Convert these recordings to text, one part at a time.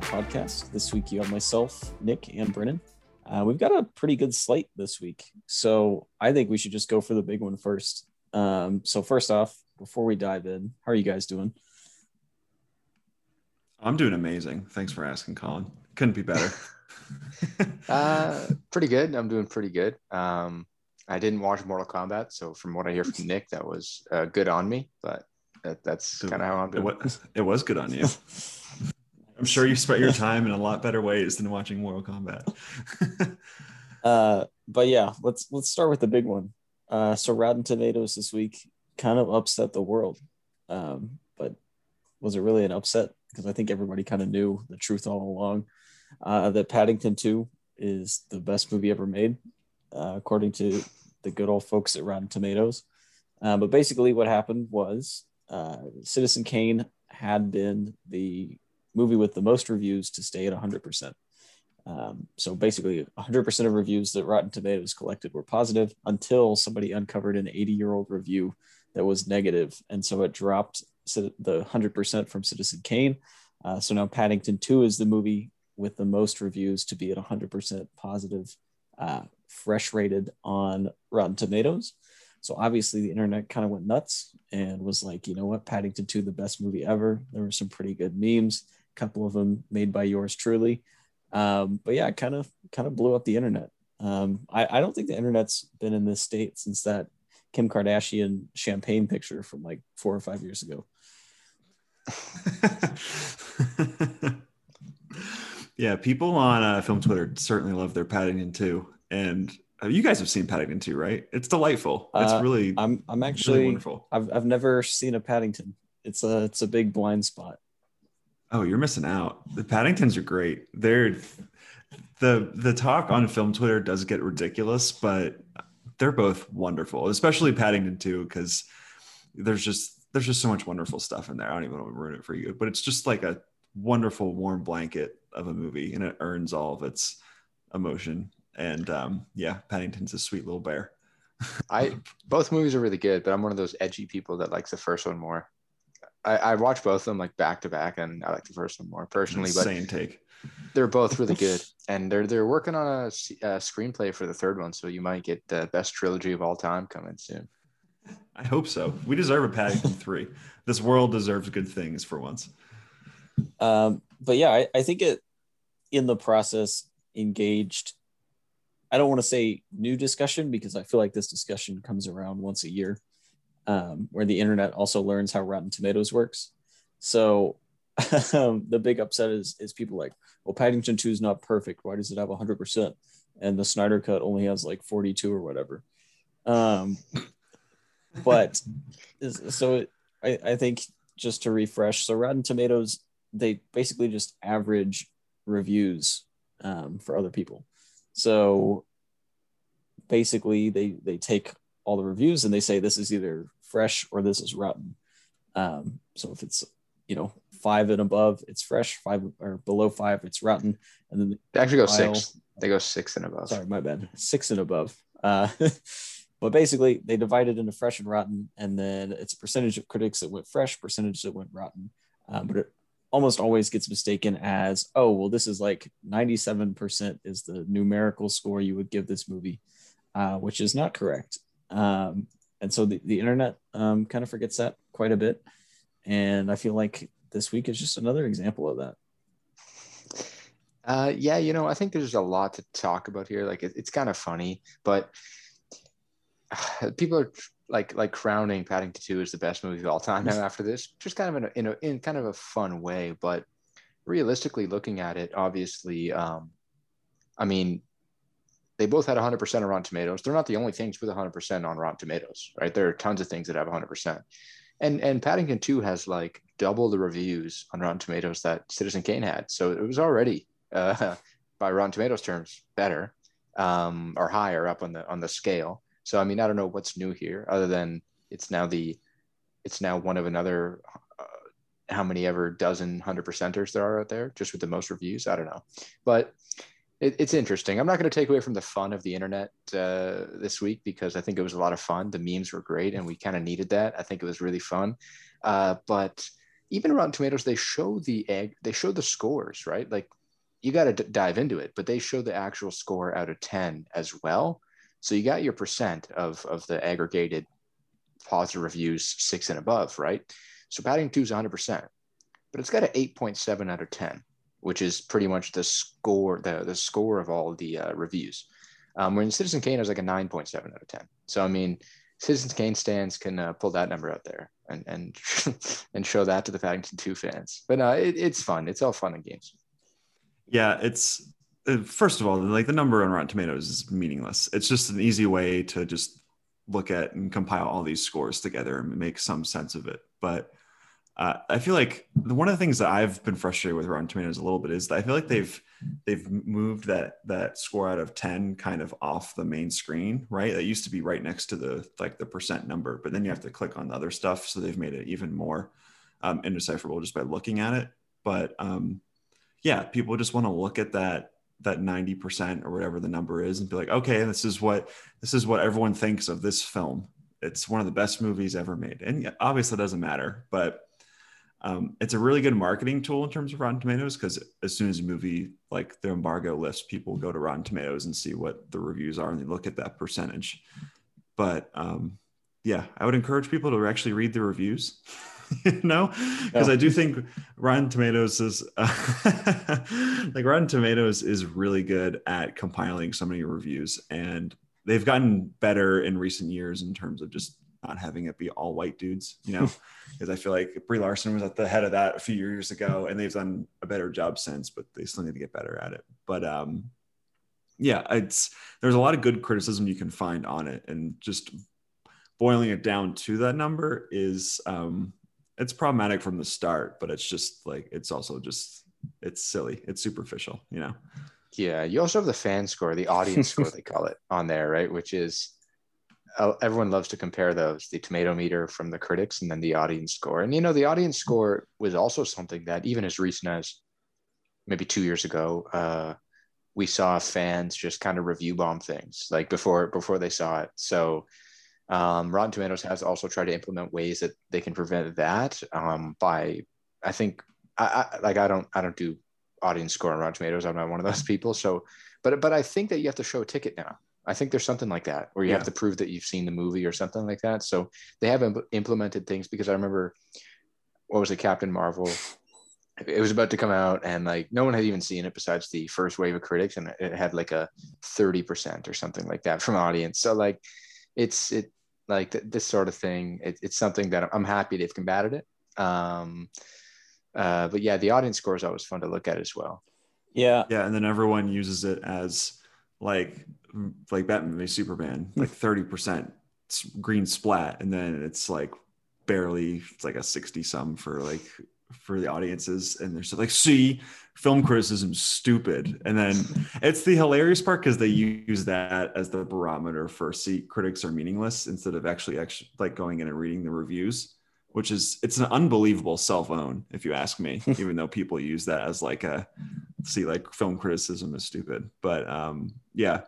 back to the Movie Babble podcast. This week you have myself, Nick, and Brennan. Uh, we've got a pretty good slate this week, so I think we should just go for the big one first. Um, so first off, before we dive in, how are you guys doing? I'm doing amazing. Thanks for asking, Collin. Couldn't be better. uh, pretty good. I'm doing pretty good. Um, I didn't watch Mortal Kombat, so from what I hear from Nick, that was uh, good on me. But that, that's kind of how I'm doing. It was, it was good on you. I'm sure you spent your time in a lot better ways than watching Mortal Kombat. uh, but yeah, let's let's start with the big one. Uh, so Rotten Tomatoes this week kind of upset the world, um, but was it really an upset? Because I think everybody kind of knew the truth all along uh, that Paddington Two is the best movie ever made, uh, according to the good old folks at Rotten Tomatoes. Uh, but basically, what happened was uh, Citizen Kane had been the movie with the most reviews to stay at 100%. Um, so basically, 100% of reviews that Rotten Tomatoes collected were positive until somebody uncovered an 80 year old review that was negative, and so it dropped the 100% from Citizen Kane. Uh, so now Paddington 2 is the movie with the most reviews to be at 100% positive, uh, fresh rated on Rotten Tomatoes. So obviously the internet kind of went nuts and was like, you know what, Paddington 2, the best movie ever. There were some pretty good memes, couple of them made by yours truly. Um, but yeah, kind of kind of blew up the internet. Um, I, I don't think the internet's been in this state since that Kim Kardashian champagne picture from like four or five years ago. yeah, people on uh, film Twitter certainly love their Paddington too, And uh, you guys have seen Paddington 2, right? It's delightful. It's uh, really I'm I'm actually really wonderful. I've I've never seen a Paddington. It's a it's a big blind spot. Oh, you're missing out. The Paddingtons are great. They're the the talk on film Twitter does get ridiculous, but they're both wonderful, especially Paddington 2, because there's just there's just so much wonderful stuff in there. I don't even want to ruin it for you, but it's just like a wonderful warm blanket of a movie and it earns all of its emotion and um, yeah, Paddington's a sweet little bear. I both movies are really good, but I'm one of those edgy people that likes the first one more. I, I watch both of them like back to back, and I like the first one more personally. But same take. They're both really good, and they're they're working on a, a screenplay for the third one, so you might get the best trilogy of all time coming soon. I hope so. We deserve a Paddington three. This world deserves good things for once. Um, but yeah, I, I think it in the process engaged I don't want to say new discussion because I feel like this discussion comes around once a year, um, where the internet also learns how Rotten Tomatoes works. So um, the big upset is is people like, well, Paddington Two is not perfect. Why does it have hundred percent? And the Snyder Cut only has like forty two or whatever. Um, but so it, I, I think just to refresh, so Rotten Tomatoes they basically just average reviews um, for other people. So basically, they they take all the reviews and they say this is either fresh or this is rotten. Um, so if it's you know five and above, it's fresh. Five or below five, it's rotten. And then they actually go file, six. They go six and above. Sorry, my bad. Six and above. Uh, but basically, they divide it into fresh and rotten, and then it's a percentage of critics that went fresh, percentage that went rotten. Um, but it almost always gets mistaken as, oh, well, this is like 97% is the numerical score you would give this movie, uh, which is not correct. Um, and so the, the internet um, kind of forgets that quite a bit. And I feel like this week is just another example of that. Uh, yeah, you know, I think there's a lot to talk about here. Like, it, it's kind of funny, but people are like like crowning Paddington 2 as the best movie of all time now after this, just kind of in a, in a, in kind of a fun way. But realistically looking at it, obviously, um, I mean, they both had 100% on Rotten Tomatoes. They're not the only things with 100% on Rotten Tomatoes, right? There are tons of things that have 100%. And and Paddington 2 has like double the reviews on Rotten Tomatoes that Citizen Kane had. So it was already uh, by Rotten Tomatoes terms better um, or higher up on the on the scale. So I mean, I don't know what's new here, other than it's now the it's now one of another uh, how many ever dozen hundred percenters there are out there, just with the most reviews. I don't know, but it, it's interesting. I'm not going to take away from the fun of the internet uh, this week because I think it was a lot of fun. The memes were great, and we kind of needed that. I think it was really fun, uh, but even Rotten Tomatoes, they show the egg, they show the scores, right? Like you got to d- dive into it, but they show the actual score out of 10 as well. So you got your percent of, of the aggregated positive reviews six and above, right? So Paddington 2 is 100%, but it's got an 8.7 out of 10, which is pretty much the score, the, the score of all the uh, reviews. Um, when Citizen Kane is like a 9.7 out of 10. So, I mean, Citizen Kane stands can uh, pull that number out there and and and show that to the Paddington 2 fans. But uh, it, it's fun. It's all fun and games. Yeah, it's uh, first of all, like the number on Rotten Tomatoes is meaningless. It's just an easy way to just look at and compile all these scores together and make some sense of it. But uh, I feel like the, one of the things that I've been frustrated with Rotten Tomatoes a little bit is that I feel like they've they've moved that that score out of 10 kind of off the main screen, right? That used to be right next to the like the percent number, but then you have to click on the other stuff. So they've made it even more um, indecipherable just by looking at it. But um, yeah, people just want to look at that that 90% or whatever the number is and be like, okay, this is what this is what everyone thinks of this film. It's one of the best movies ever made. And obviously it doesn't matter, but um, it's a really good marketing tool in terms of Rotten Tomatoes because as soon as a movie like the embargo lifts, people go to Rotten Tomatoes and see what the reviews are and they look at that percentage. But um, yeah, I would encourage people to actually read the reviews. you know, because yeah. I do think Rotten Tomatoes is uh, like Rotten Tomatoes is really good at compiling so many reviews, and they've gotten better in recent years in terms of just not having it be all white dudes, you know, because I feel like Brie Larson was at the head of that a few years ago and they've done a better job since, but they still need to get better at it. But um, yeah, it's there's a lot of good criticism you can find on it, and just boiling it down to that number is um, it's problematic from the start, but it's just like it's also just it's silly, it's superficial, you know. Yeah, you also have the fan score, the audience score they call it on there, right? Which is everyone loves to compare those the tomato meter from the critics and then the audience score. And you know the audience score was also something that even as recent as maybe two years ago uh, we saw fans just kind of review bomb things like before before they saw it. So um, rotten tomatoes has also tried to implement ways that they can prevent that um, by i think I, I like i don't i don't do audience score on rotten tomatoes. I'm not one of those people. So but but i think that you have to show a ticket now I think there's something like that where you yeah. have to prove that you've seen the movie or something like that. So they have imp- implemented things because I remember what was it, Captain Marvel? It was about to come out and like no one had even seen it besides the first wave of critics, and it had like a 30% or something like that from audience. So like it's it like th- this sort of thing. It, it's something that I'm happy they've combated it. Um, uh, but yeah, the audience score is always fun to look at as well. Yeah, yeah, and then everyone uses it as like like Batman v Superman, like 30% green splat, and then it's like barely it's like a 60 some for like for the audiences and they're like see film criticism stupid. And then it's the hilarious part because they use that as the barometer for see critics are meaningless instead of actually actually like going in and reading the reviews which is it's an unbelievable cell phone if you ask me even though people use that as like a see like film criticism is stupid. But um yeah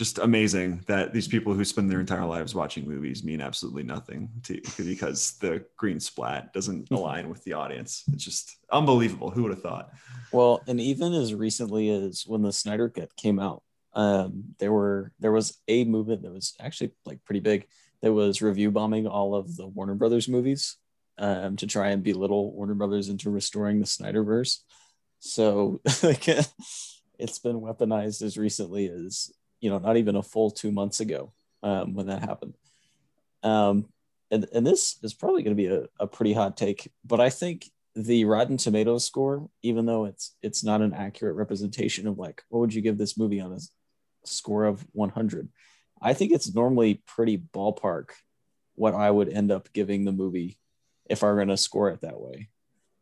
just amazing that these people who spend their entire lives watching movies mean absolutely nothing to because the green splat doesn't mm-hmm. align with the audience. It's just unbelievable. Who would have thought? Well, and even as recently as when the Snyder Cut came out, um, there were there was a movement that was actually like pretty big that was review bombing all of the Warner Brothers movies um, to try and belittle Warner Brothers into restoring the Snyderverse. So like, it's been weaponized as recently as you know, not even a full two months ago um, when that happened. Um, and, and this is probably going to be a, a pretty hot take, but I think the Rotten Tomatoes score, even though it's it's not an accurate representation of like what would you give this movie on a score of 100, I think it's normally pretty ballpark what I would end up giving the movie if I were going to score it that way.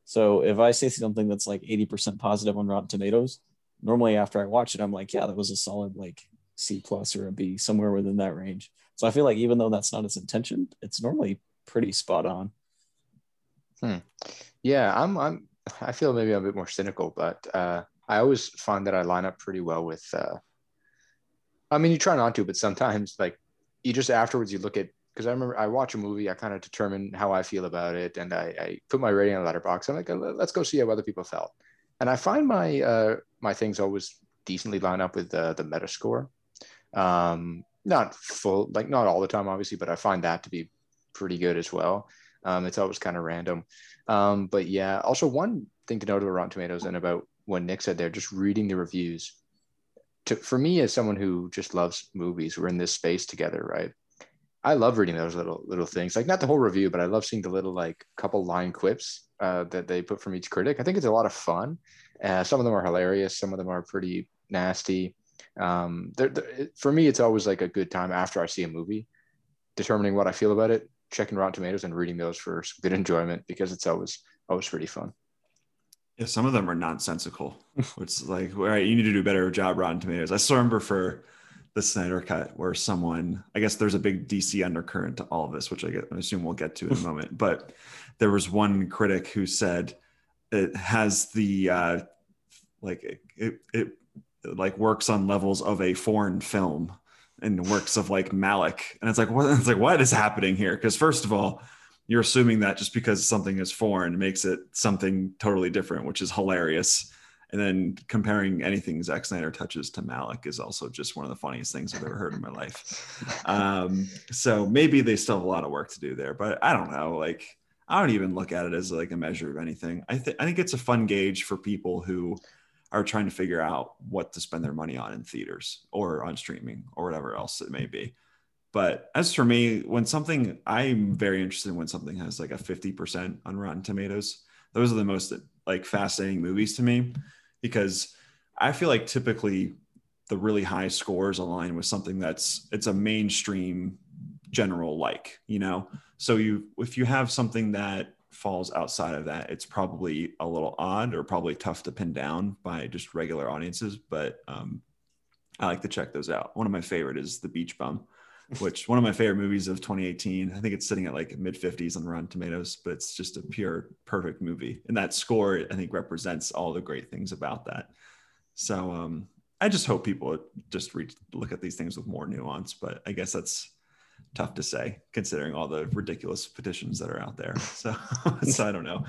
So if I say something that's like 80% positive on Rotten Tomatoes, normally after I watch it, I'm like, yeah, that was a solid like C plus or a B, somewhere within that range. So I feel like even though that's not its intention, it's normally pretty spot on. Hmm. Yeah, I'm. I'm. I feel maybe I'm a bit more cynical, but uh, I always find that I line up pretty well with. Uh, I mean, you try not to, but sometimes like you just afterwards you look at because I remember I watch a movie, I kind of determine how I feel about it, and I, I put my rating on Letterboxd. I'm like, let's go see how other people felt, and I find my uh, my things always decently line up with the the Metascore. Um, not full, like not all the time, obviously, but I find that to be pretty good as well. Um, it's always kind of random, um, but yeah. Also, one thing to note about Rotten Tomatoes and about what Nick said there, just reading the reviews. To, for me, as someone who just loves movies, we're in this space together, right? I love reading those little little things, like not the whole review, but I love seeing the little like couple line quips uh, that they put from each critic. I think it's a lot of fun. Uh, some of them are hilarious. Some of them are pretty nasty. Um, they're, they're, for me, it's always like a good time after I see a movie, determining what I feel about it, checking Rotten Tomatoes, and reading those for good enjoyment because it's always always pretty fun. Yeah, some of them are nonsensical. it's like, all right, you need to do a better job, Rotten Tomatoes. I still remember for the Snyder Cut where someone, I guess there's a big DC undercurrent to all of this, which I, get, I assume we'll get to in a moment. But there was one critic who said it has the uh, like it, it, it like works on levels of a foreign film and works of like Malick, and it's like what it's like what is happening here? Because first of all, you're assuming that just because something is foreign makes it something totally different, which is hilarious. And then comparing anything Zack Snyder touches to Malick is also just one of the funniest things I've ever heard in my life. Um, so maybe they still have a lot of work to do there, but I don't know. Like, I don't even look at it as like a measure of anything. I think I think it's a fun gauge for people who are trying to figure out what to spend their money on in theaters or on streaming or whatever else it may be. But as for me, when something I'm very interested in when something has like a 50% on Rotten Tomatoes, those are the most like fascinating movies to me because I feel like typically the really high scores align with something that's it's a mainstream general like, you know. So you if you have something that falls outside of that, it's probably a little odd or probably tough to pin down by just regular audiences. But um, I like to check those out. One of my favorite is The Beach Bum which one of my favorite movies of 2018. I think it's sitting at like mid 50s on Rotten Tomatoes, but it's just a pure perfect movie. And that score, I think, represents all the great things about that. So um, I just hope people just reach, look at these things with more nuance. But I guess that's tough to say considering all the ridiculous petitions that are out there. So, so I don't know.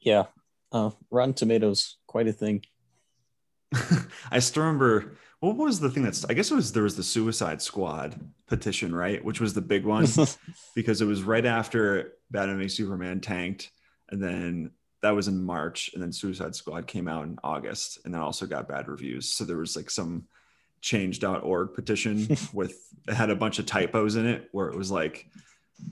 Yeah, uh, Rotten Tomatoes, quite a thing. I still remember what was the thing that's I guess it was there was the Suicide Squad petition, right? Which was the big one because it was right after Batman v Superman tanked, and then that was in March, and then Suicide Squad came out in August, and then also got bad reviews. So there was like some change.org petition with it had a bunch of typos in it where it was like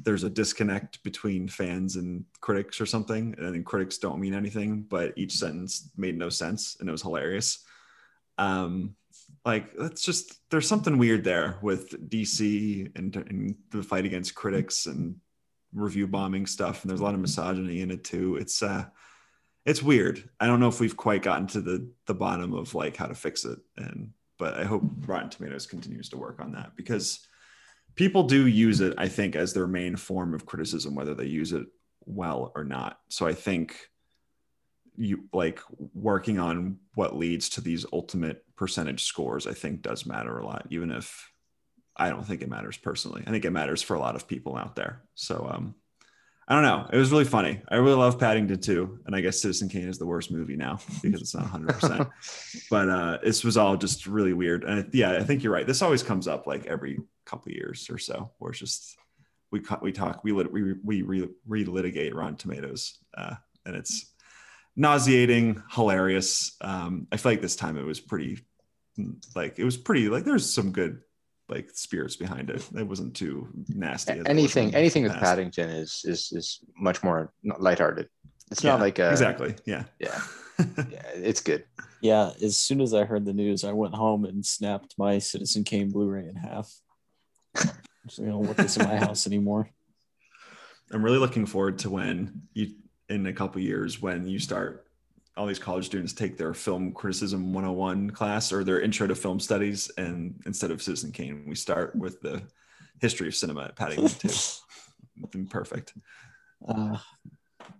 there's a disconnect between fans and critics or something and then critics don't mean anything but each sentence made no sense and it was hilarious um like that's just there's something weird there with DC and, and, the fight against critics and review bombing stuff and there's a lot of misogyny in it too. It's uh it's weird. I don't know if we've quite gotten to the the bottom of like how to fix it and but i hope rotten tomatoes continues to work on that because people do use it i think as their main form of criticism whether they use it well or not. So i think you like working on what leads to these ultimate percentage scores i think does matter a lot even if i don't think it matters personally. I think it matters for a lot of people out there. So um i don't know. It was really funny. I really love paddington 2 and i guess citizen kane is the worst movie now because it's not 100% but uh this was all just really weird. And yeah i think you're right. This always comes up like every couple years or so where it's just we we talk we lit, we we re, relitigate Rotten Tomatoes, uh, and it's nauseating, hilarious. Um, I feel like this time it was pretty, like it was pretty like there's some good like spirits behind it. It wasn't too nasty. Anything, anything with Paddington is is is much more lighthearted. It's yeah, not like a, exactly, yeah, yeah, yeah. It's good. Yeah, as soon as I heard the news, I went home and snapped my Citizen Kane Blu-ray in half. So I don't want this in my house anymore. I'm really looking forward to when you in a couple years when you start all these college students take their film criticism 101 class or their intro to film studies and instead of citizen kane we start with the history of cinema at paddington 2 perfect. Uh,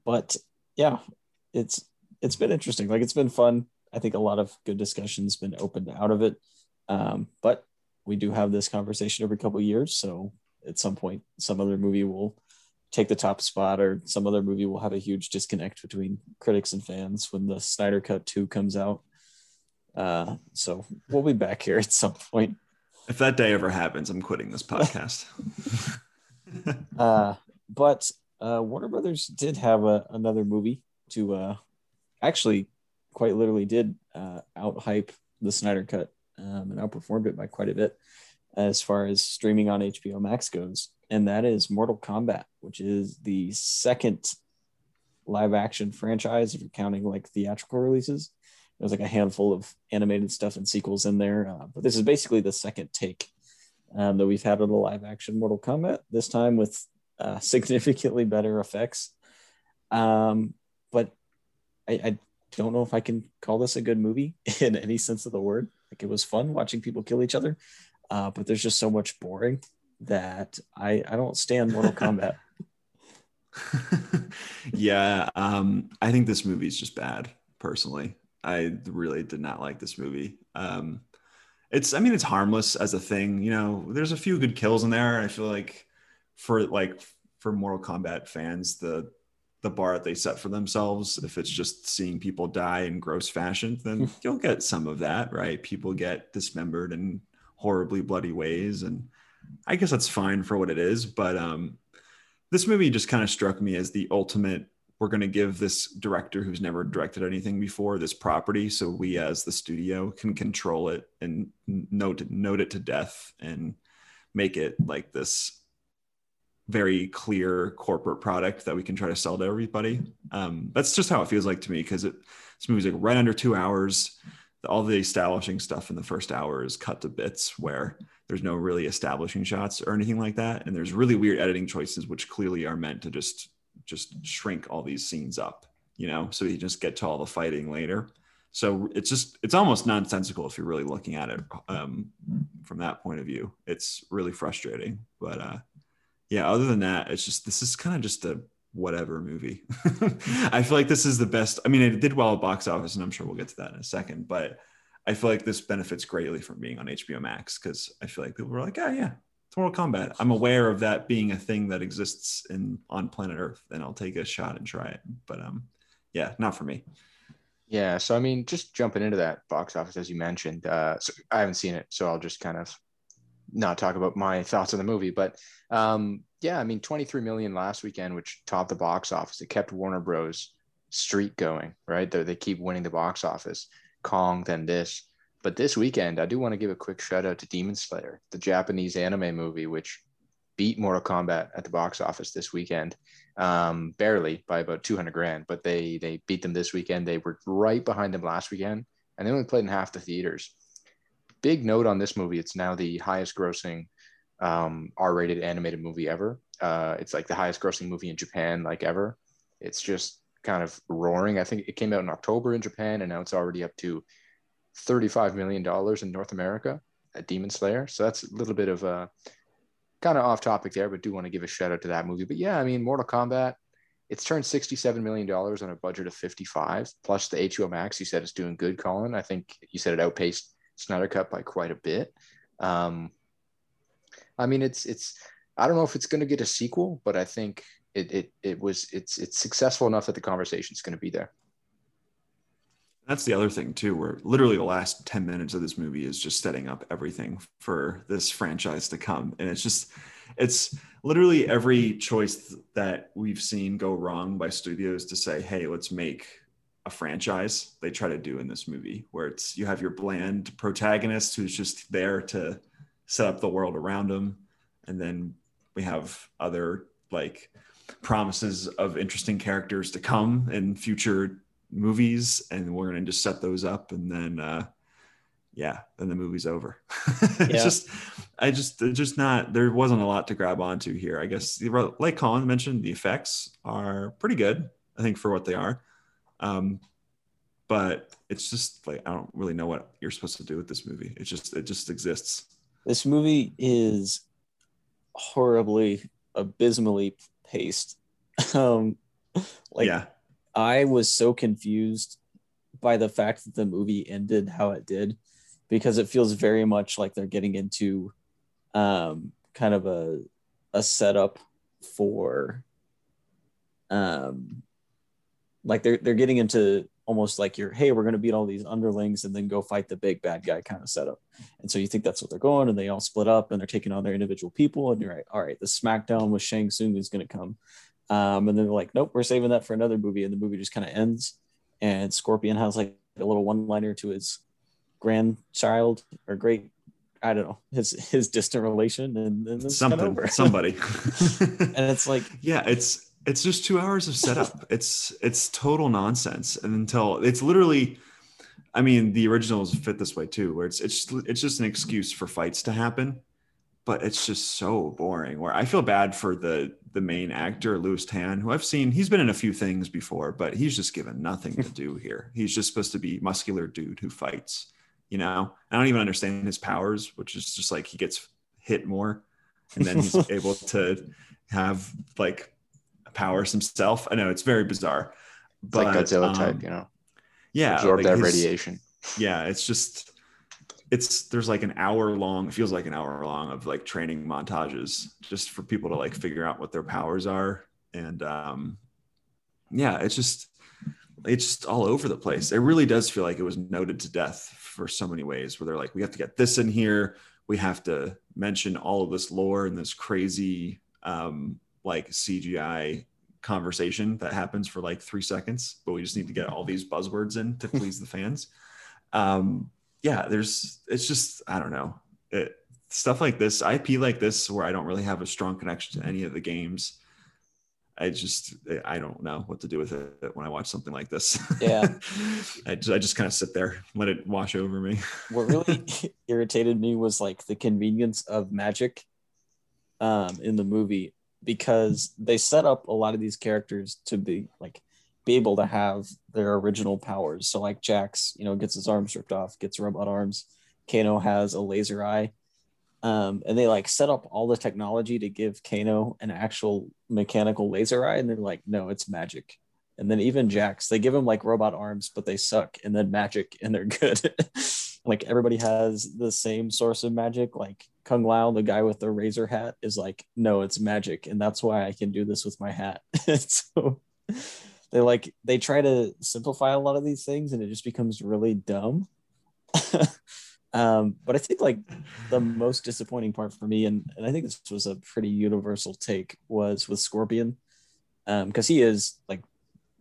but yeah it's it's been interesting. Like it's been fun. I think a lot of good discussions been opened out of it. Um, but we do have this conversation every couple of years. So at some point, some other movie will take the top spot, or some other movie will have a huge disconnect between critics and fans when the Snyder Cut 2 comes out. Uh, so we'll be back here at some point. If that day ever happens, I'm quitting this podcast. uh, but uh, Warner Brothers did have a, another movie to uh, actually quite literally did uh, out hype the Snyder Cut um, and outperformed it by quite a bit as far as streaming on HBO Max goes. And that is Mortal Kombat, which is the second live action franchise, if you're counting like theatrical releases. There's like a handful of animated stuff and sequels in there. Uh, but this is basically the second take um, that we've had of the live action Mortal Kombat, this time with uh, significantly better effects. Um, but I, I don't know if I can call this a good movie in any sense of the word. Like it was fun watching people kill each other, uh, but there's just so much boring that I, I don't stand Mortal Kombat. yeah, um, I think this movie is just bad. Personally, I really did not like this movie. Um, it's, I mean, it's harmless as a thing. You know, there's a few good kills in there. I feel like for like for Mortal Kombat fans, the the bar that they set for themselves. If it's just seeing people die in gross fashion, then you'll get some of that, right? People get dismembered in horribly bloody ways. And I guess that's fine for what it is. But um, this movie just kind of struck me as the ultimate we're going to give this director who's never directed anything before this property so we as the studio can control it and note, note it to death and make it like this very clear corporate product that we can try to sell to everybody. Um, that's just how it feels like to me because this movie's like right under two hours. All the establishing stuff in the first hour is cut to bits where there's no really establishing shots or anything like that. And there's really weird editing choices, which clearly are meant to just just shrink all these scenes up, you know, so you just get to all the fighting later. So it's just it's almost nonsensical if you're really looking at it um, from that point of view. It's really frustrating, but uh, yeah, other than that, it's just this is kind of just a whatever movie. I feel like this is the best. I mean, it did well at box office, and I'm sure we'll get to that in a second. But I feel like this benefits greatly from being on HBO Max because I feel like people were like, "Oh yeah, it's Mortal Kombat." I'm aware of that being a thing that exists in on planet Earth, and I'll take a shot and try it. But um, yeah, not for me. Yeah, so I mean, just jumping into that box office as you mentioned. Uh, so I haven't seen it, so I'll just kind of not talk about my thoughts on the movie, but um, yeah, I mean, 23 million last weekend, which topped the box office. It kept Warner Bros. streak going, right? They, they keep winning the box office. Kong, then this. But this weekend, I do want to give a quick shout out to Demon Slayer, the Japanese anime movie, which beat Mortal Kombat at the box office this weekend, um, barely by about 200 grand. But they they beat them this weekend. They were right behind them last weekend, and they only played in half the theaters big note on this movie it's now the highest grossing um, r-rated animated movie ever. Uh, it's like the highest grossing movie in japan like ever. It's just kind of roaring. I think it came out in october in japan and now it's already up to 35 million dollars in north america at demon slayer. So that's a little bit of a kind of off topic there but do want to give a shout out to that movie. But yeah i mean mortal kombat it's turned 67 million dollars on a budget of 55 plus the hbo max you said it's doing good collin. I think you said it outpaced Snyder Cut by quite a bit. Um, I mean, it's it's I don't know if it's going to get a sequel, but I think it it it was it's it's successful enough that the conversation is going to be there. That's the other thing too, where literally the last 10 minutes of this movie is just setting up everything for this franchise to come. And it's just it's literally every choice that we've seen go wrong by studios to say, hey, let's make a franchise they try to do in this movie where it's you have your bland protagonist who's just there to set up the world around them. and then we have other like promises of interesting characters to come in future movies and we're going to just set those up and then uh yeah then the movie's over it's yeah. just i just just not there wasn't a lot to grab onto here i guess like collin mentioned the effects are pretty good i think for what they are um, but it's just like I don't really know what you're supposed to do with this movie. It just it just exists. This movie is horribly, abysmally paced. um, like yeah. I was so confused by the fact that the movie ended how it did, because it feels very much like they're getting into um, kind of a a setup for um like they're they're getting into almost like you're hey we're going to beat all these underlings and then go fight the big bad guy kind of setup. And so you think that's what they're going and they all split up and they're taking on their individual people and you're like all right the smackdown with shang Tsung is going to come. Um, and then they're like nope we're saving that for another movie and the movie just kind of ends. And scorpion has like a little one liner to his grandchild or great I don't know his his distant relation and, and something somebody. And it's like yeah it's it's just two hours of setup. It's it's total nonsense. And until it's literally i mean the originals fit this way too where it's it's it's just an excuse for fights to happen but it's just so boring where i feel bad for the the main actor lewis tan who i've seen he's been in a few things before but he's just given nothing to do here. He's just supposed to be muscular dude who fights you know? I don't even understand his powers which is just like he gets hit more and then he's able to have like powers himself. I know it's very bizarre It's like Godzilla um, type, you know, yeah absorb like that his- radiation. yeah it's just it's there's like an hour long it feels like an hour long of like training montages just for people to like figure out what their powers are. And um yeah it's just it's just all over the place. It really does feel like it was noted to death for so many ways where they're like we have to get this in here. We have to mention all of this lore and this crazy um like cgi conversation that happens for like three seconds but we just need to get all these buzzwords in to please the fans. Um yeah there's it's just i don't know. It, stuff like this ip like this where i don't really have a strong connection to any of the games. I just i don't know what to do with it when i watch something like this. Yeah. I, just, I just kind of sit there let it wash over me. What really irritated me was like the convenience of magic um in the movie because they set up a lot of these characters to be like be able to have their original powers. So like jax you know gets his arms ripped off gets robot arms. Kano has a laser eye. Um, and they like set up all the technology to give kano an actual mechanical laser eye and they're like no it's magic. And then even Jax, they give him like robot arms, but they suck, and then magic, and they're good. Like everybody has the same source of magic. Like Kung Lao, the guy with the razor hat, is like, no, it's magic, and that's why I can do this with my hat. so they like they try to simplify a lot of these things, and it just becomes really dumb. um, but I think like the most disappointing part for me, and, and I think this was a pretty universal take, was with Scorpion. because he is like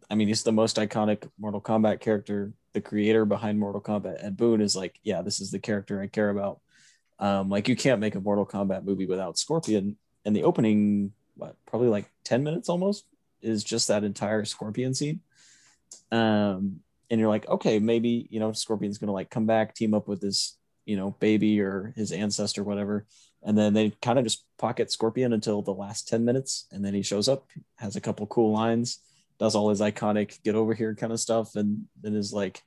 I mean, he's the most iconic Mortal Kombat character. The creator behind Mortal Kombat, Ed Boon, is like, yeah, this is the character I care about. Um, like, you can't make a Mortal Kombat movie without Scorpion. And the opening, what, probably like 10 minutes almost, is just that entire Scorpion scene. Um, and you're like, okay, maybe, you know, Scorpion's to like come back, team up with his, you know, baby or his ancestor, whatever. And then they kind of just pocket Scorpion until the last 10 minutes. And then he shows up, has a couple cool lines does all his iconic get over here kind of stuff and then is like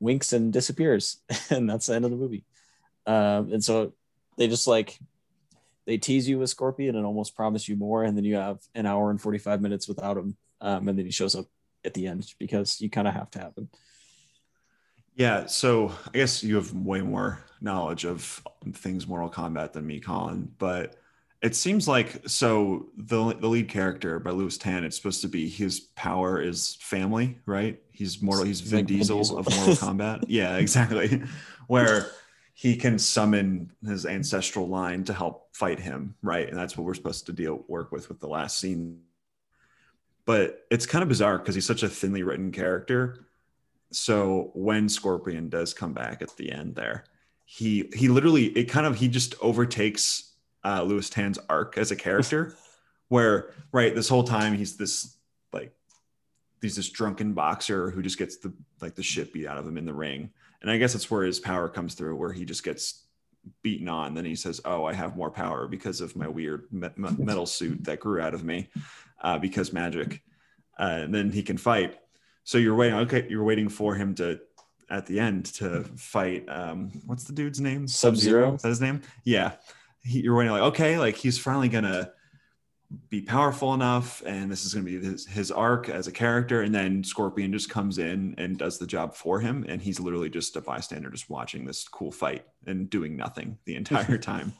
winks and disappears and that's the end of the movie um, and so they just like they tease you with scorpion and almost promise you more and then you have an hour and 45 minutes without him um, and then he shows up at the end because you kind of have to have him Yeah, so I guess you have way more knowledge of things Mortal Kombat than me, Collin. But it seems like so the the lead character by Lewis Tan, it's supposed to be his power is family, right? He's mortal. He's Vin like Vin Diesel, Diesel. of Mortal Kombat. Yeah, exactly. Where he can summon his ancestral line to help fight him, right? And that's what we're supposed to deal work with with the last scene. But it's kind of bizarre because he's such a thinly written character so when scorpion does come back at the end there he he literally it kind of he just overtakes uh lewis tan's arc as a character where right this whole time he's this like he's this drunken boxer who just gets the like the shit beat out of him in the ring and i guess that's where his power comes through where he just gets beaten on then he says oh i have more power because of my weird me- me- metal suit that grew out of me uh, because magic uh, and then he can fight so you're waiting. Okay, you're waiting for him to at the end to fight. Um, what's the dude's name? Sub-Zero? Is that his name? Yeah. He, you're waiting like okay, like he's finally gonna be powerful enough and this is to be his, his arc as a character and then scorpion just comes in and does the job for him and he's literally just a bystander just watching this cool fight and doing nothing the entire time.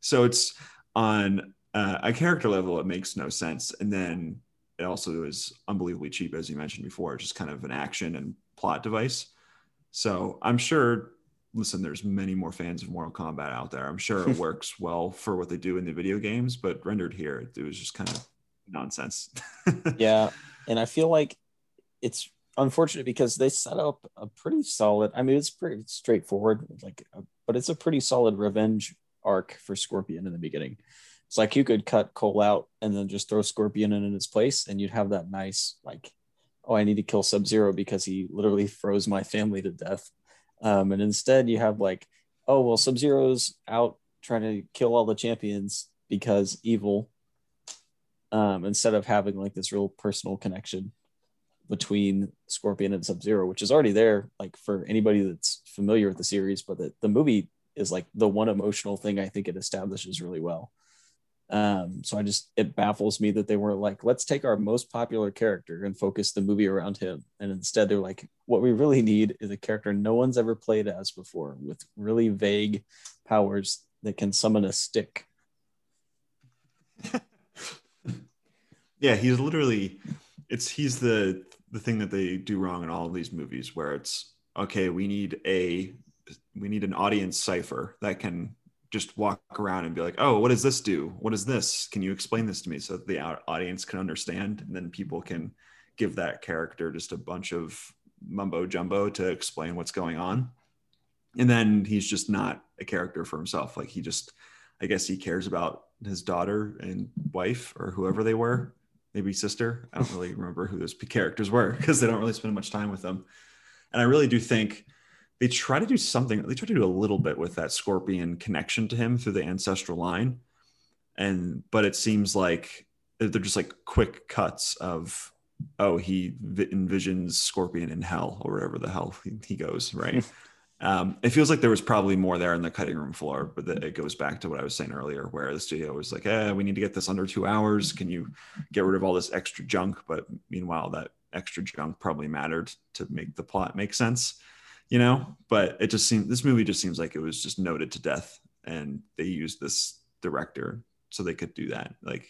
So it's on uh, a character level it makes no sense and then it also is unbelievably cheap as you mentioned before just kind of an action and plot device. So i'm sure listen, there's many more fans of Mortal Kombat out there. I'm sure it works well for what they do in the video games, but rendered here, it was just kind of nonsense. yeah. And I feel like it's unfortunate because they set up a pretty solid, I mean, it's pretty straightforward, like, uh, but it's a pretty solid revenge arc for Scorpion in the beginning. It's like you could cut Cole out and then just throw Scorpion in, in his place, and you'd have that nice, like, oh, I need to kill Sub Zero because he literally froze my family to death um, and instead, you have like, oh, well, Sub Zero's out trying to kill all the champions because evil, um, instead of having like this real personal connection between Scorpion and Sub Zero, which is already there, like for anybody that's familiar with the series, but the, the movie is like the one emotional thing I think it establishes really well. Um, so I just it baffles me that they weren't like, let's take our most popular character and focus the movie around him. And instead they're like, what we really need is a character no one's ever played as before with really vague powers that can summon a stick. yeah, he's literally it's he's the the thing that they do wrong in all of these movies where it's okay, we need a we need an audience cipher that can just walk around and be like, oh, what does this do? What is this? Can you explain this to me so that the audience can understand? And then people can give that character just a bunch of mumbo jumbo to explain what's going on. And then he's just not a character for himself. Like he just, I guess he cares about his daughter and wife or whoever they were, maybe sister. I don't really remember who those characters were because they don't really spend much time with them. And I really do think they try to do something they try to do a little bit with that scorpion connection to him through the ancestral line. And but it seems like they're just like quick cuts of oh he envisions scorpion in hell or wherever the hell he goes right? Um, it feels like there was probably more there in the cutting room floor but it goes back to what i was saying earlier where the studio was like eh, we need to get this under two hours. Can you get rid of all this extra junk? But meanwhile that extra junk probably mattered to make the plot make sense you know but it just seems this movie just seems like it was just noted to death and they used this director so they could do that. Like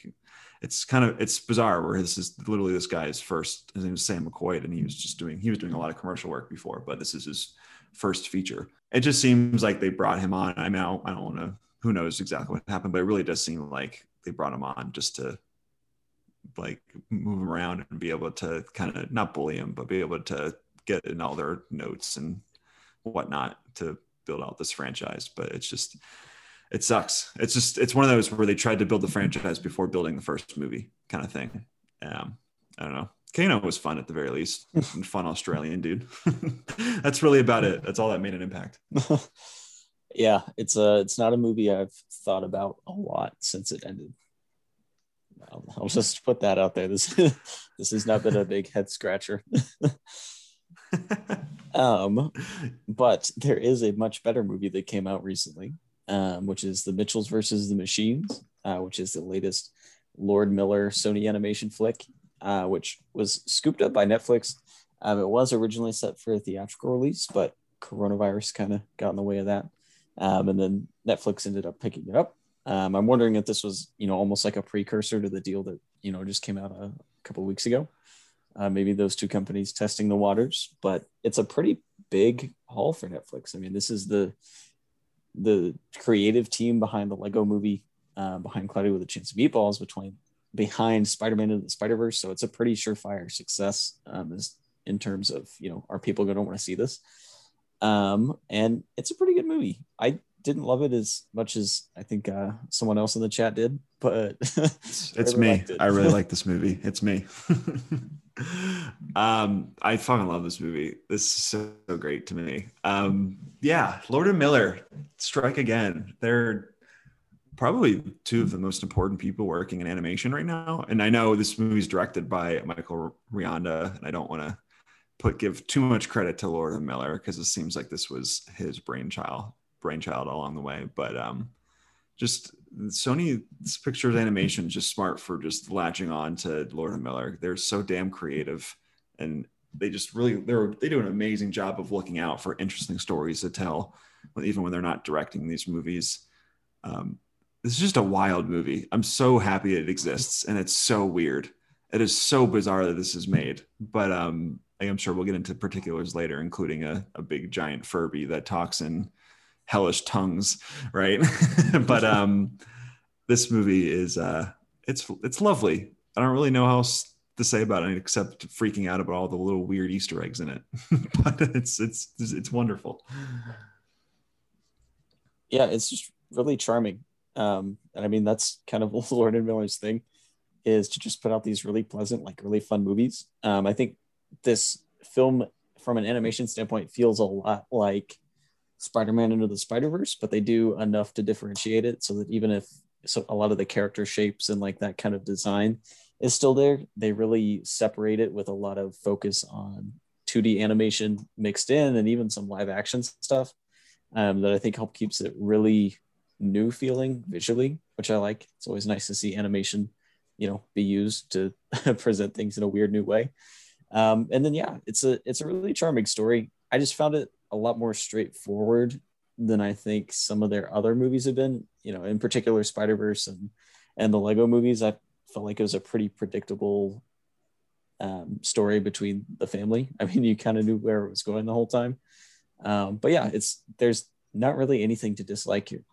it's kind of it's bizarre where this is literally this guy's first his name is sam mccoy and he was just doing he was doing a lot of commercial work before but this is his first feature. It just seems like they brought him on. I mean i don't, I don't want to who knows exactly what happened but it really does seem like they brought him on just to like move him around and be able to kind of not bully him but be able to get in all their notes and whatnot to build out this franchise. But it's just, it sucks. It's just, it's one of those where they tried to build the franchise before building the first movie kind of thing. Um, I don't know. Kano was fun at the very least. fun Australian dude. That's really about it. That's all that made an impact. yeah, it's a it's not a movie I've thought about a lot since it ended. I'll, I'll just put that out there. This this has not been a big head scratcher. um, but there is a much better movie that came out recently, um, which is The Mitchells versus the Machines, uh, which is the latest Lord Miller Sony animation flick, uh, which was scooped up by Netflix. Um, it was originally set for a theatrical release, but coronavirus kind of got in the way of that. Um, and then Netflix ended up picking it up. Um, I'm wondering if this was, you know, almost like a precursor to the deal that, you know, just came out a couple weeks ago uh, maybe those two companies testing the waters but it's a pretty big haul for netflix i mean this is the the creative team behind the lego movie uh, behind cloudy with a chance of meatballs between behind spider-man and the spider-verse so it's a pretty surefire success um, as, in terms of you know are people going to want to see this um, and it's a pretty good movie i didn't love it as much as I think uh, someone else in the chat did, but it's, it's me. It. I really like this movie. It's me. um, I fucking love this movie. This is so, so great to me. Um, yeah, Lord and Miller, strike again. They're probably two of the most important people working in animation right now. And I know this movie is directed by Michael Rianda, and I don't want to put give too much credit to Lord and Miller because it seems like this was his brainchild brainchild along the way. But um, just Sony's pictures animation is just smart for just latching on to Lord and Miller. They're so damn creative, and they just really they're they do an amazing job of looking out for interesting stories to tell, even when they're not directing these movies. Um, this is just a wild movie. I'm so happy it exists, and it's so weird. It is so bizarre that this is made, but um, I'm sure we'll get into particulars later, including a, a big giant Furby that talks in hellish tongues, right? but um, this movie is uh, it's it's lovely. I don't really know how else to say about it except freaking out about all the little weird Easter eggs in it. but it's it's it's wonderful. Yeah, it's just really charming. Um, and I mean that's kind of Lord and Miller's thing is to just put out these really pleasant, like really fun movies. Um, I think this film from an animation standpoint feels a lot like Spider-Man into the Spider-Verse, but they do enough to differentiate it so that even if so a lot of the character shapes and like that kind of design is still there, they really separate it with a lot of focus on 2D animation mixed in and even some live action stuff um, that I think help keeps it really new feeling visually, which I like. It's always nice to see animation, you know, be used to present things in a weird new way. Um, and then yeah, it's a it's a really charming story. I just found it a lot more straightforward than I think some of their other movies have been. You know, in particular Spider Verse and and the Lego movies. I felt like it was a pretty predictable um, story between the family. I mean, you kind of knew where it was going the whole time. Um, but yeah, it's there's not really anything to dislike here.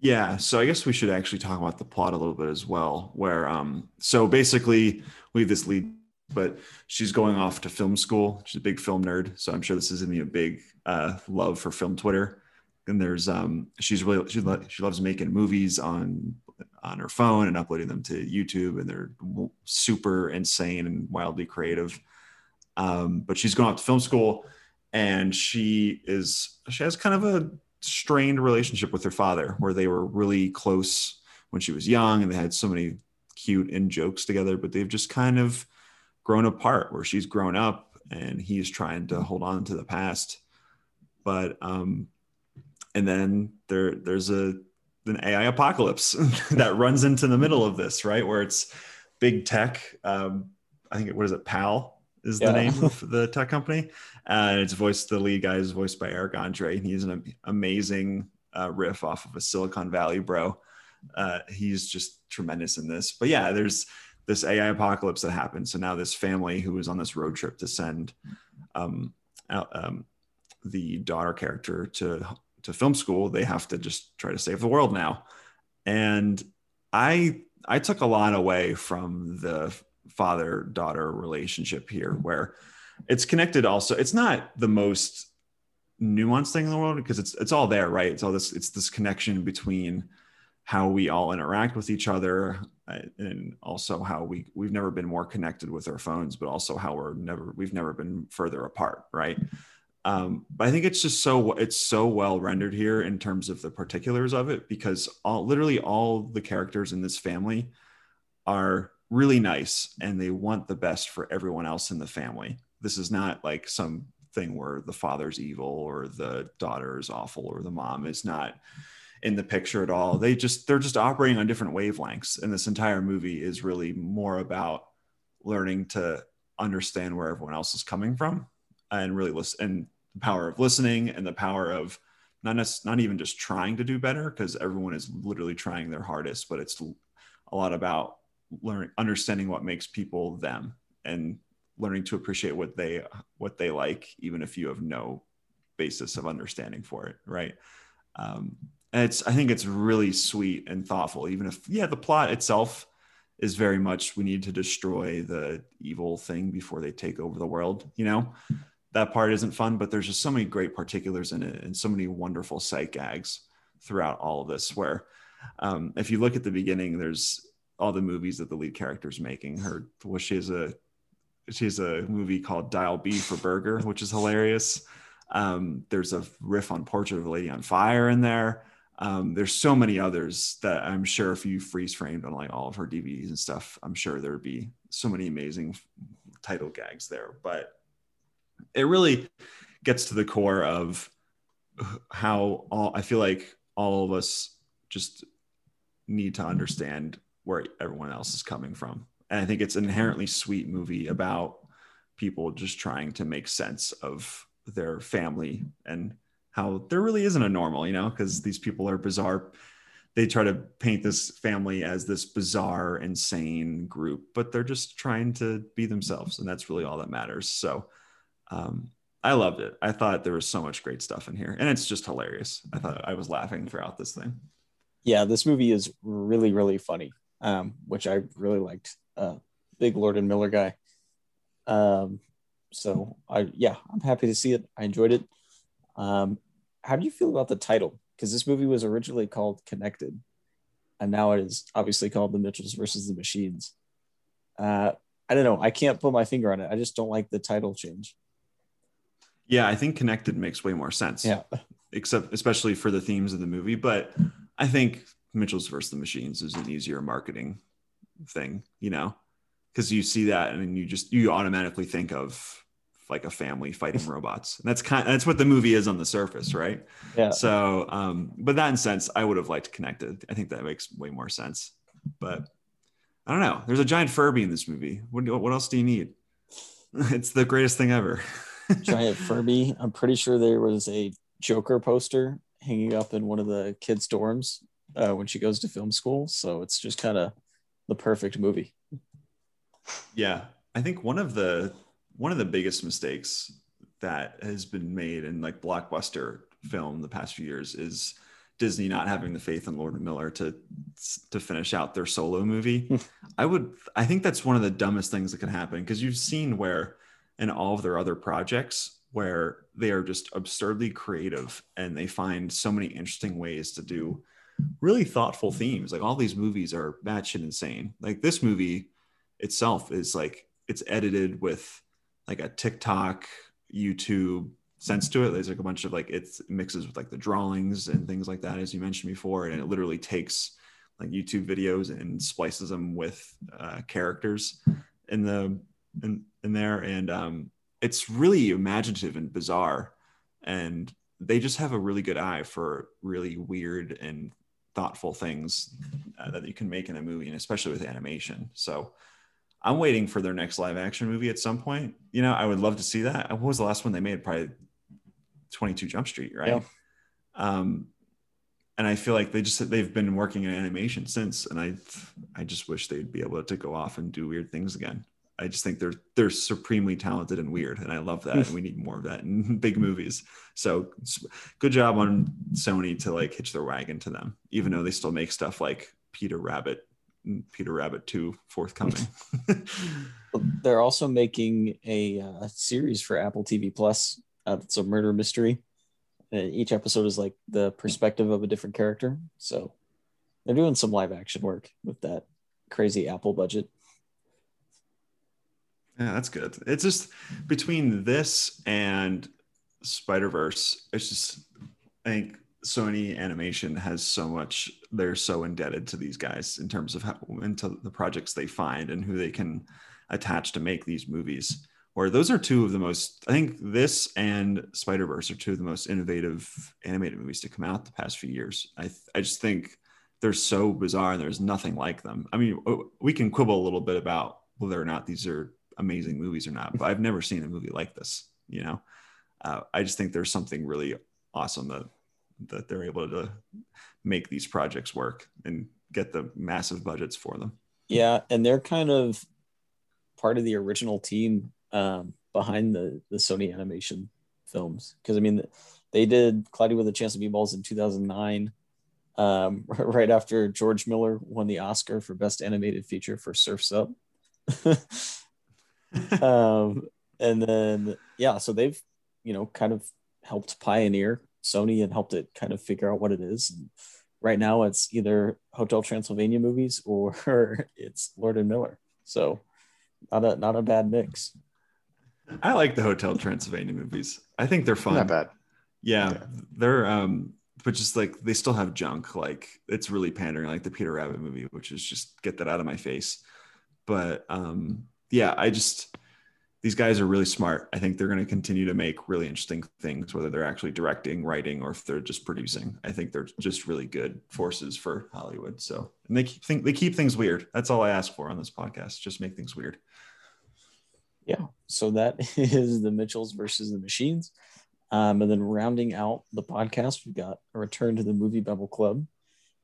Yeah, so I guess we should actually talk about the plot a little bit as well. Where um, so basically we have this lead, but she's going off to film school. She's a big film nerd, so I'm sure this is gonna be a big uh, love for film Twitter. And there's um, she's really she, lo- she loves making movies on on her phone and uploading them to YouTube, and they're super insane and wildly creative. Um, but she's going off to film school, and she is she has kind of a strained relationship with her father, where they were really close when she was young, and they had so many cute in jokes together. But they've just kind of grown apart, where she's grown up and he's trying to hold on to the past. But um, and then there there's a an AI apocalypse that runs into the middle of this, right? Where it's big tech. Um, I think it what is it? PAL is yeah. the name of the tech company, and it's voiced. The lead guy is voiced by Eric Andre, and he's an amazing uh, riff off of a Silicon Valley bro. Uh, he's just tremendous in this. But yeah, there's this AI apocalypse that happens. So now this family who was on this road trip to send um, out, um, the daughter character to to film school, they have to just try to save the world now. And I I took a lot away from the father daughter relationship here, where it's connected. Also, it's not the most nuanced thing in the world because it's it's all there, right? It's all this it's this connection between how we all interact with each other uh, and also how we we've never been more connected with our phones but also how we're never we've never been further apart right um, but I think it's just so it's so well rendered here in terms of the particulars of it because all literally all the characters in this family are really nice and they want the best for everyone else in the family. This is not like some thing where the father's evil or the daughter is awful or the mom is not in the picture at all. They just they're just operating on different wavelengths and this entire movie is really more about learning to understand where everyone else is coming from and really listen and the power of listening and the power of not not even just trying to do better because everyone is literally trying their hardest but it's a lot about learning understanding what makes people them and learning to appreciate what they what they like even if you have no basis of understanding for it right um, and it's i think it's really sweet and thoughtful even if yeah the plot itself is very much we need to destroy the evil thing before they take over the world you know that part isn't fun, but there's just so many great particulars in it and so many wonderful sight gags throughout all of this. Where um, if you look at the beginning, there's all the movies that the lead character is making. Her, well, she has a she has a movie called Dial B for Burger, which is hilarious. Um, there's a riff on Portrait of a Lady on Fire in there. Um, there's so many others that I'm sure if you freeze framed on like all of her DVDs and stuff, I'm sure there'd be so many amazing title gags there. But it really gets to the core of how all I feel like all of us just need to understand where everyone else is coming from. And I think it's an inherently sweet movie about people just trying to make sense of their family and how there really isn't a normal, you know, because these people are bizarre. They try to paint this family as this bizarre, insane group, but they're just trying to be themselves. And that's really all that matters. So um, I loved it. I thought there was so much great stuff in here. And it's just hilarious. I thought I was laughing throughout this thing. Yeah, this movie is really, really funny, um, which I really liked. Uh, big Lord and Miller guy. Um, so I yeah, I'm happy to see it. I enjoyed it. Um, how do you feel about the title? Because this movie was originally called Connected, and now it is obviously called The Mitchells versus the Machines. Uh, I don't know. I can't put my finger on it. I just don't like the title change. Yeah, I think Connected makes way more sense. Yeah. Except especially for the themes of the movie, but I think Mitchell's versus the Machines is an easier marketing thing, you know, because you see that and you just you automatically think of like a family fighting robots. And that's kind of, that's what the movie is on the surface, right? Yeah. So, um, but that in sense, I would have liked connected. I think that makes way more sense. But I don't know. There's a giant Furby in this movie. What, what else do you need? It's the greatest thing ever. giant Furby. I'm pretty sure there was a Joker poster hanging up in one of the kids' dorms uh, when she goes to film school. So it's just kind of the perfect movie. Yeah, I think one of the one of the biggest mistakes that has been made in like blockbuster film the past few years is Disney not having the faith in Lord and Miller to to finish out their solo movie. Hmm. I would I think that's one of the dumbest things that can happen because you've seen where in all of their other projects where they are just absurdly creative and they find so many interesting ways to do really thoughtful themes. Like all these movies are batshit insane. Like this movie itself is like it's edited with like a TikTok, YouTube sense to it. There's like a bunch of like it mixes with like the drawings and things like that, as you mentioned before, and it literally takes like YouTube videos and splices them with uh, characters in the in in there, and um, it's really imaginative and bizarre, and they just have a really good eye for really weird and thoughtful things uh, that you can make in a movie, and especially with animation. So I'm waiting for their next live action movie at some point. You know, I would love to see that. What was the last one they made? Probably 22 Jump Street, right? Yeah. Um, and I feel like they just they've been working in animation since, and I I just wish they'd be able to go off and do weird things again. I just think they're they're supremely talented and weird, and I love that. and we need more of that in big movies. So good job on Sony to like hitch their wagon to them, even though they still make stuff like Peter Rabbit Peter Rabbit 2 forthcoming. They're also making a, uh, series for Apple TV Plus. Uh, it's a murder mystery. Uh, each episode is like the perspective of a different character. So they're doing some live action work with that crazy Apple budget. Yeah, that's good. It's just between this and Spider Verse, it's just I think Sony Animation has so much. They're so indebted to these guys in terms of how into the projects they find and who they can attach to make these movies. Or those are two of the most. I think this and Spider Verse are two of the most innovative animated movies to come out the past few years. I I just think they're so bizarre and there's nothing like them. I mean, we can quibble a little bit about whether or not these are amazing movies or not, but I've never seen a movie like this. You know, uh, I just think there's something really awesome that that they're able to make these projects work and get the massive budgets for them. Yeah, and they're kind of part of the original team um, behind the the Sony Animation films because I mean they did Cloudy with a Chance of Meatballs in 2009, um, right after George Miller won the Oscar for Best Animated Feature for Surfs Up. um, and then yeah, so they've you know kind of helped pioneer Sony and helped it kind of figure out what it is. And right now, it's either Hotel Transylvania movies or it's Lord and Miller. So not a not a bad mix. I like the Hotel Transylvania movies. I think they're fun. Not bad. Yeah, yeah, they're um, but just like they still have junk. Like it's really pandering, like the Peter Rabbit movie, which is just get that out of my face. But um, yeah, I just these guys are really smart. I think they're going to continue to make really interesting things, whether they're actually directing, writing, or if they're just producing. I think they're just really good forces for Hollywood. So, and they keep think, they keep things weird. That's all I ask for on this podcast. Just make things weird. Yeah. So that is the Mitchells versus the Machines. Um, and then rounding out the podcast, we've got a return to the Movie Babble Club.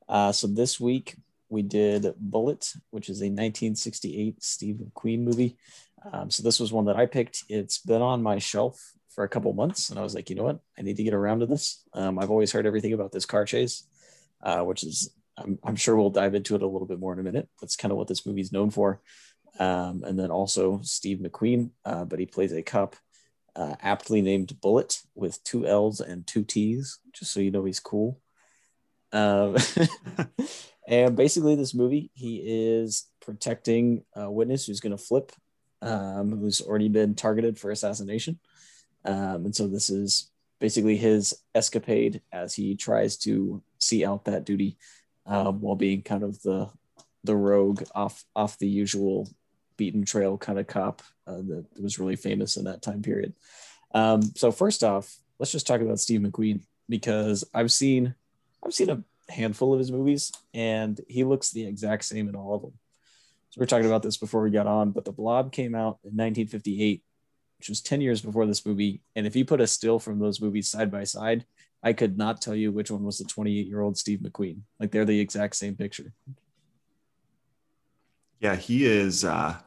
Uh, so this week we did Bullitt, which is a 1968 Steve McQueen movie. Um, so this was one that I picked. It's been on my shelf for a couple months, and I was like, you know what, I need to get around to this. Um, I've always heard everything about this car chase, uh, which is I'm, I'm, sure we'll dive into it a little bit more in a minute. That's kind of what this movie's known for. Um, and then also Steve McQueen, uh, but he plays a cop uh, aptly named Bullitt with two L's and two T's, just so you know he's cool. Um, and basically, this movie, he is protecting a witness who's going to flip um, who's already been targeted for assassination. Um, and so this is basically his escapade as he tries to see out that duty um, while being kind of the the rogue off off the usual beaten trail kind of cop uh, that was really famous in that time period. Um, so first off, let's just talk about Steve McQueen because I've seen I've seen a handful of his movies and he looks the exact same in all of them. We are talking about this before we got on, but The Blob came out in 1958, which was 10 years before this movie. And if you put a still from those movies side by side, I could not tell you which one was the 28 year old Steve McQueen. Like they're the exact same picture. Yeah, he is. uh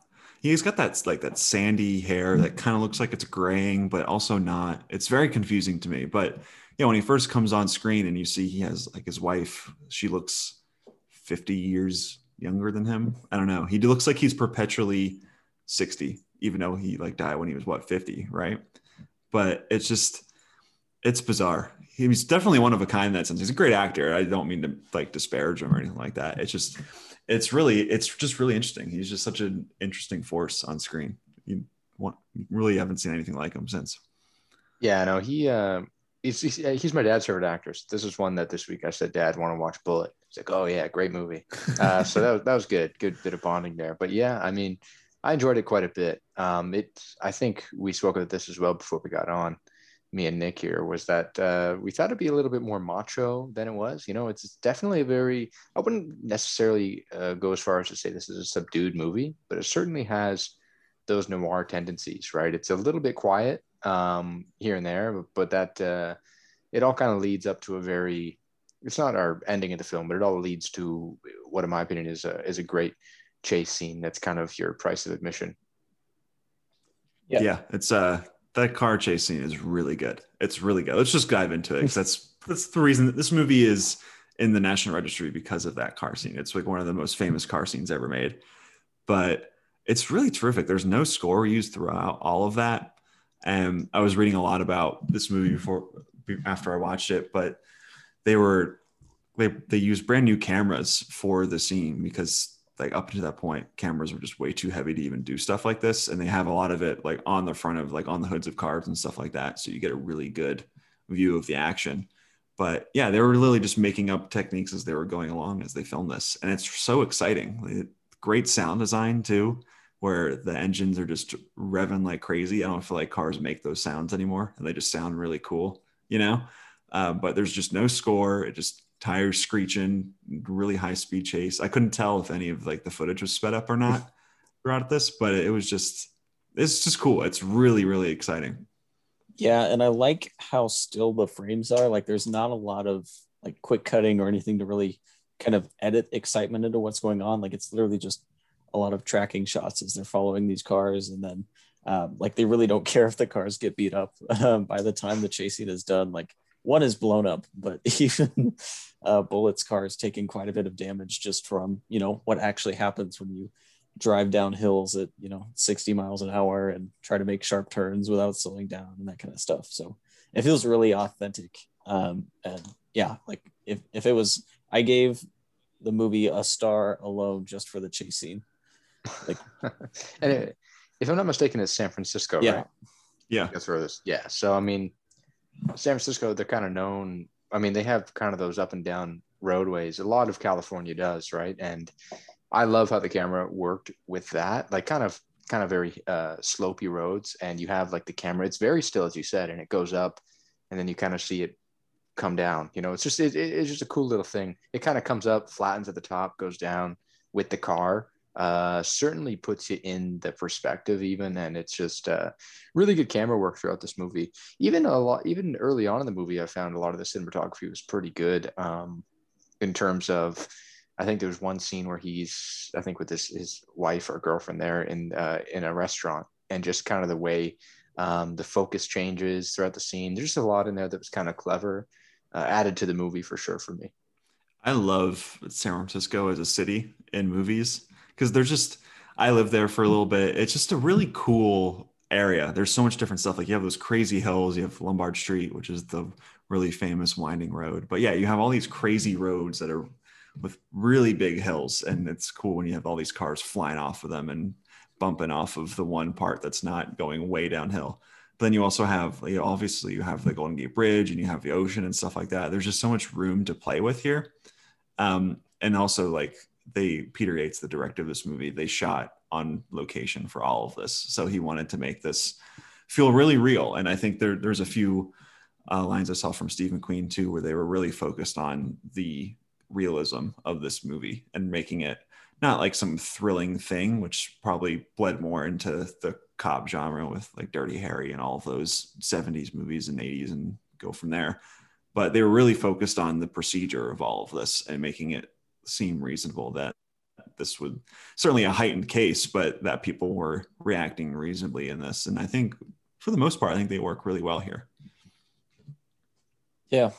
He's got that like that sandy hair that kind of looks like it's graying, but also not. It's very confusing to me. But yeah, when he first comes on screen and you see he has like his wife, she looks 50 years younger than him. I don't know. He looks like he's perpetually 60, even though he like died when he was what 50, right? But it's just it's bizarre. He's definitely one of a kind in that sense. He's a great actor. I don't mean to like disparage him or anything like that. It's just it's really it's just really interesting. He's just such an interesting force on screen. You want really haven't seen anything like him since. Yeah, no, he uh he's, he's, he's my dad's favorite actor. This is one that this week I said, Dad, want to watch Bullitt. He's like, oh yeah, great movie. Uh, so that was, that was good, good bit of bonding there. But yeah, I mean, I enjoyed it quite a bit. Um, it, I think we spoke about this as well before we got on. Me and Nick here was that uh, we thought it'd be a little bit more macho than it was. You know, it's definitely a very. I wouldn't necessarily uh, go as far as to say this is a subdued movie, but it certainly has those noir tendencies. Right? It's a little bit quiet um, here and there, but that uh, it all kind of leads up to a very it's not our ending of the film, but it all leads to what, in my opinion, is a is a great chase scene. That's kind of your price of admission. Yeah, yeah it's uh that car chase scene is really good. It's really good. Let's just dive into it because that's that's the reason that this movie is in the National Registry because of that car scene. It's like one of the most famous car scenes ever made. But it's really terrific. There's no score used throughout all of that. And I was reading a lot about this movie before after I watched it, but they were they they used brand new cameras for the scene because like up to that point cameras were just way too heavy to even do stuff like this. And they have a lot of it like on the front of like on the hoods of cars and stuff like that. So you get a really good view of the action. But yeah they were literally just making up techniques as they were going along as they filmed this. And it's so exciting. Great sound design too where the engines are just revving like crazy. I don't feel like cars make those sounds anymore and they just sound really cool you know uh, but there's just no score. It just tires screeching, really high speed chase. I couldn't tell if any of like the footage was sped up or not throughout this, but it was just it's just cool. It's really really exciting. Yeah, and I like how still the frames are. Like there's not a lot of like quick cutting or anything to really kind of edit excitement into what's going on. Like it's literally just a lot of tracking shots as they're following these cars and then um, like they really don't care if the cars get beat up um, by the time the chasing is done like one is blown up, but even uh, Bullitt's car is taking quite a bit of damage just from you know what actually happens when you drive down hills at you know 60 miles an hour and try to make sharp turns without slowing down and that kind of stuff. So it feels really authentic. Um, and yeah, like if if it was, I gave the movie a star alone just for the chase scene. Like, and it, if I'm not mistaken, it's San Francisco, yeah. right? Yeah. That's where this. Yeah. So I mean, San Francisco, they're kind of known. I mean, they have kind of those up and down roadways. A lot of California does, right? And I love how the camera worked with that, like kind of kind of very uh, slopey roads, and you have like the camera. It's very still, as you said, and it goes up, and then you kind of see it come down. You know, it's just it, it's just a cool little thing. It kind of comes up, flattens at the top, goes down with the car. Uh, certainly puts you in the perspective even, and it's just uh, really good camera work throughout this movie. Even a lot, even early on in the movie, I found a lot of the cinematography was pretty good um, in terms of. I think there's one scene where he's, I think, with his his wife or girlfriend there in uh, in a restaurant, and just kind of the way um, the focus changes throughout the scene. There's just a lot in there that was kind of clever uh, added to the movie for sure for me. I love San Francisco as a city in movies because there's just I lived there for a little bit. It's just a really cool area. There's so much different stuff. Like you have those crazy hills. You have Lombard Street, which is the really famous winding road. But yeah, you have all these crazy roads that are with really big hills, and it's cool when you have all these cars flying off of them and bumping off of the one part that's not going way downhill. But then you also have, you know, obviously, you have the Golden Gate Bridge and you have the ocean and stuff like that. There's just so much room to play with here. Um, and also, like, they, Peter Yates, the director of this movie, they shot on location for all of this. So he wanted to make this feel really real. And I think there, there's a few uh, lines I saw from Steve McQueen too, where they were really focused on the realism of this movie and making it not like some thrilling thing, which probably bled more into the cop genre with like Dirty Harry and all those 70s movies and 80s and go from there. But they were really focused on the procedure of all of this and making it seem reasonable that this would certainly a heightened case, but that people were reacting reasonably in this. And I think for the most part, I think they work really well here. Yeah.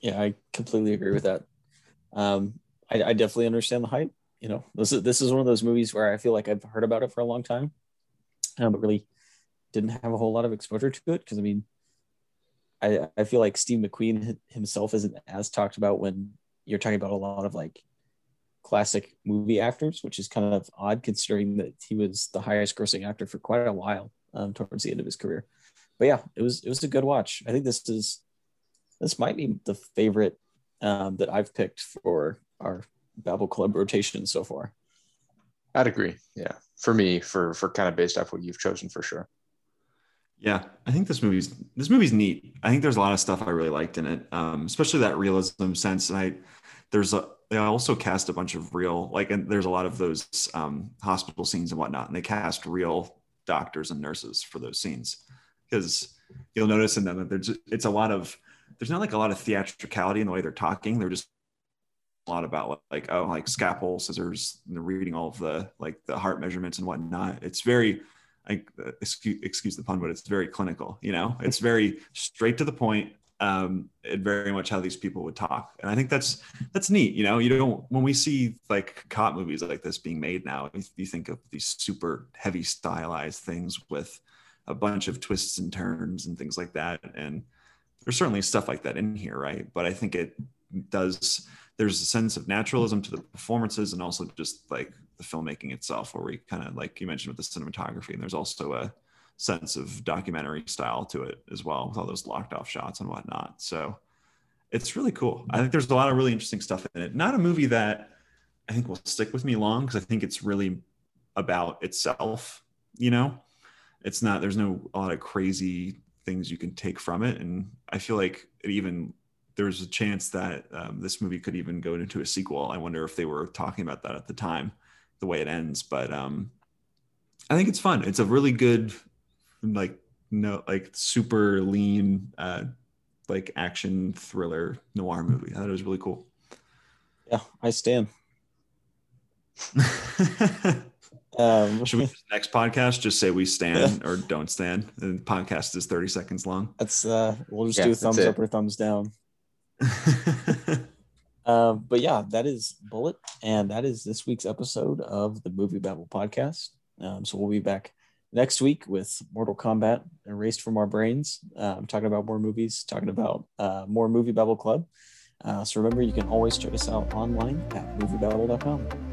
Yeah, I completely agree with that. Um, I, I definitely understand the hype. You know, this is this is one of those movies where I feel like I've heard about it for a long time um, but really didn't have a whole lot of exposure to it because I mean, I I feel like Steve McQueen himself isn't as talked about when you're talking about a lot of like classic movie actors, which is kind of odd considering that he was the highest grossing actor for quite a while um, towards the end of his career. But yeah, it was it was a good watch. I think this is this might be the favorite um, that I've picked for our Babble Club rotation so far. I'd agree. Yeah, for me, for for kind of based off what you've chosen, for sure. Yeah, I think this movie's this movie's neat. I think there's a lot of stuff I really liked in it, um, especially that realism sense. And I there's a they also cast a bunch of real like and there's a lot of those um, hospital scenes and whatnot, and they cast real doctors and nurses for those scenes. Because you'll notice in them that there's it's a lot of there's not like a lot of theatricality in the way they're talking. They're just a lot about like oh like scalpel scissors and they're reading all of the like the heart measurements and whatnot. It's very like excuse, excuse the pun but it's very clinical you know? It's very straight to the point um and very much how these people would talk. And i think that's that's neat you know you don't when we see like cop movies like this being made now you think of these super heavy stylized things with a bunch of twists and turns and things like that. And there's certainly stuff like that in here right? But i think it does there's a sense of naturalism to the performances and also just like the filmmaking itself where we kind of like you mentioned with the cinematography and there's also a sense of documentary style to it as well with all those locked off shots and whatnot so it's really cool i think there's a lot of really interesting stuff in it not a movie that i think will stick with me long because i think it's really about itself you know it's not there's no a lot of crazy things you can take from it and i feel like it even there's a chance that um, this movie could even go into a sequel. I wonder if they were talking about that at the time, the way it ends. But um, I think it's fun. It's a really good, like no, like super lean, uh, like action thriller noir movie. I thought it was really cool. Yeah, I stand. um, Should we next podcast just say we stand yeah. or don't stand? And the podcast is 30 seconds long. That's uh we'll just yeah, do thumbs up or thumbs down. uh, but yeah, that is Bullitt, and that is this week's episode of the Movie Babble podcast. Um, so we'll be back next week with Mortal Kombat erased from our brains. I'm um, talking about more movies, talking about uh, more Movie Babble Club. Uh, so remember, you can always check us out online at moviebabble.com.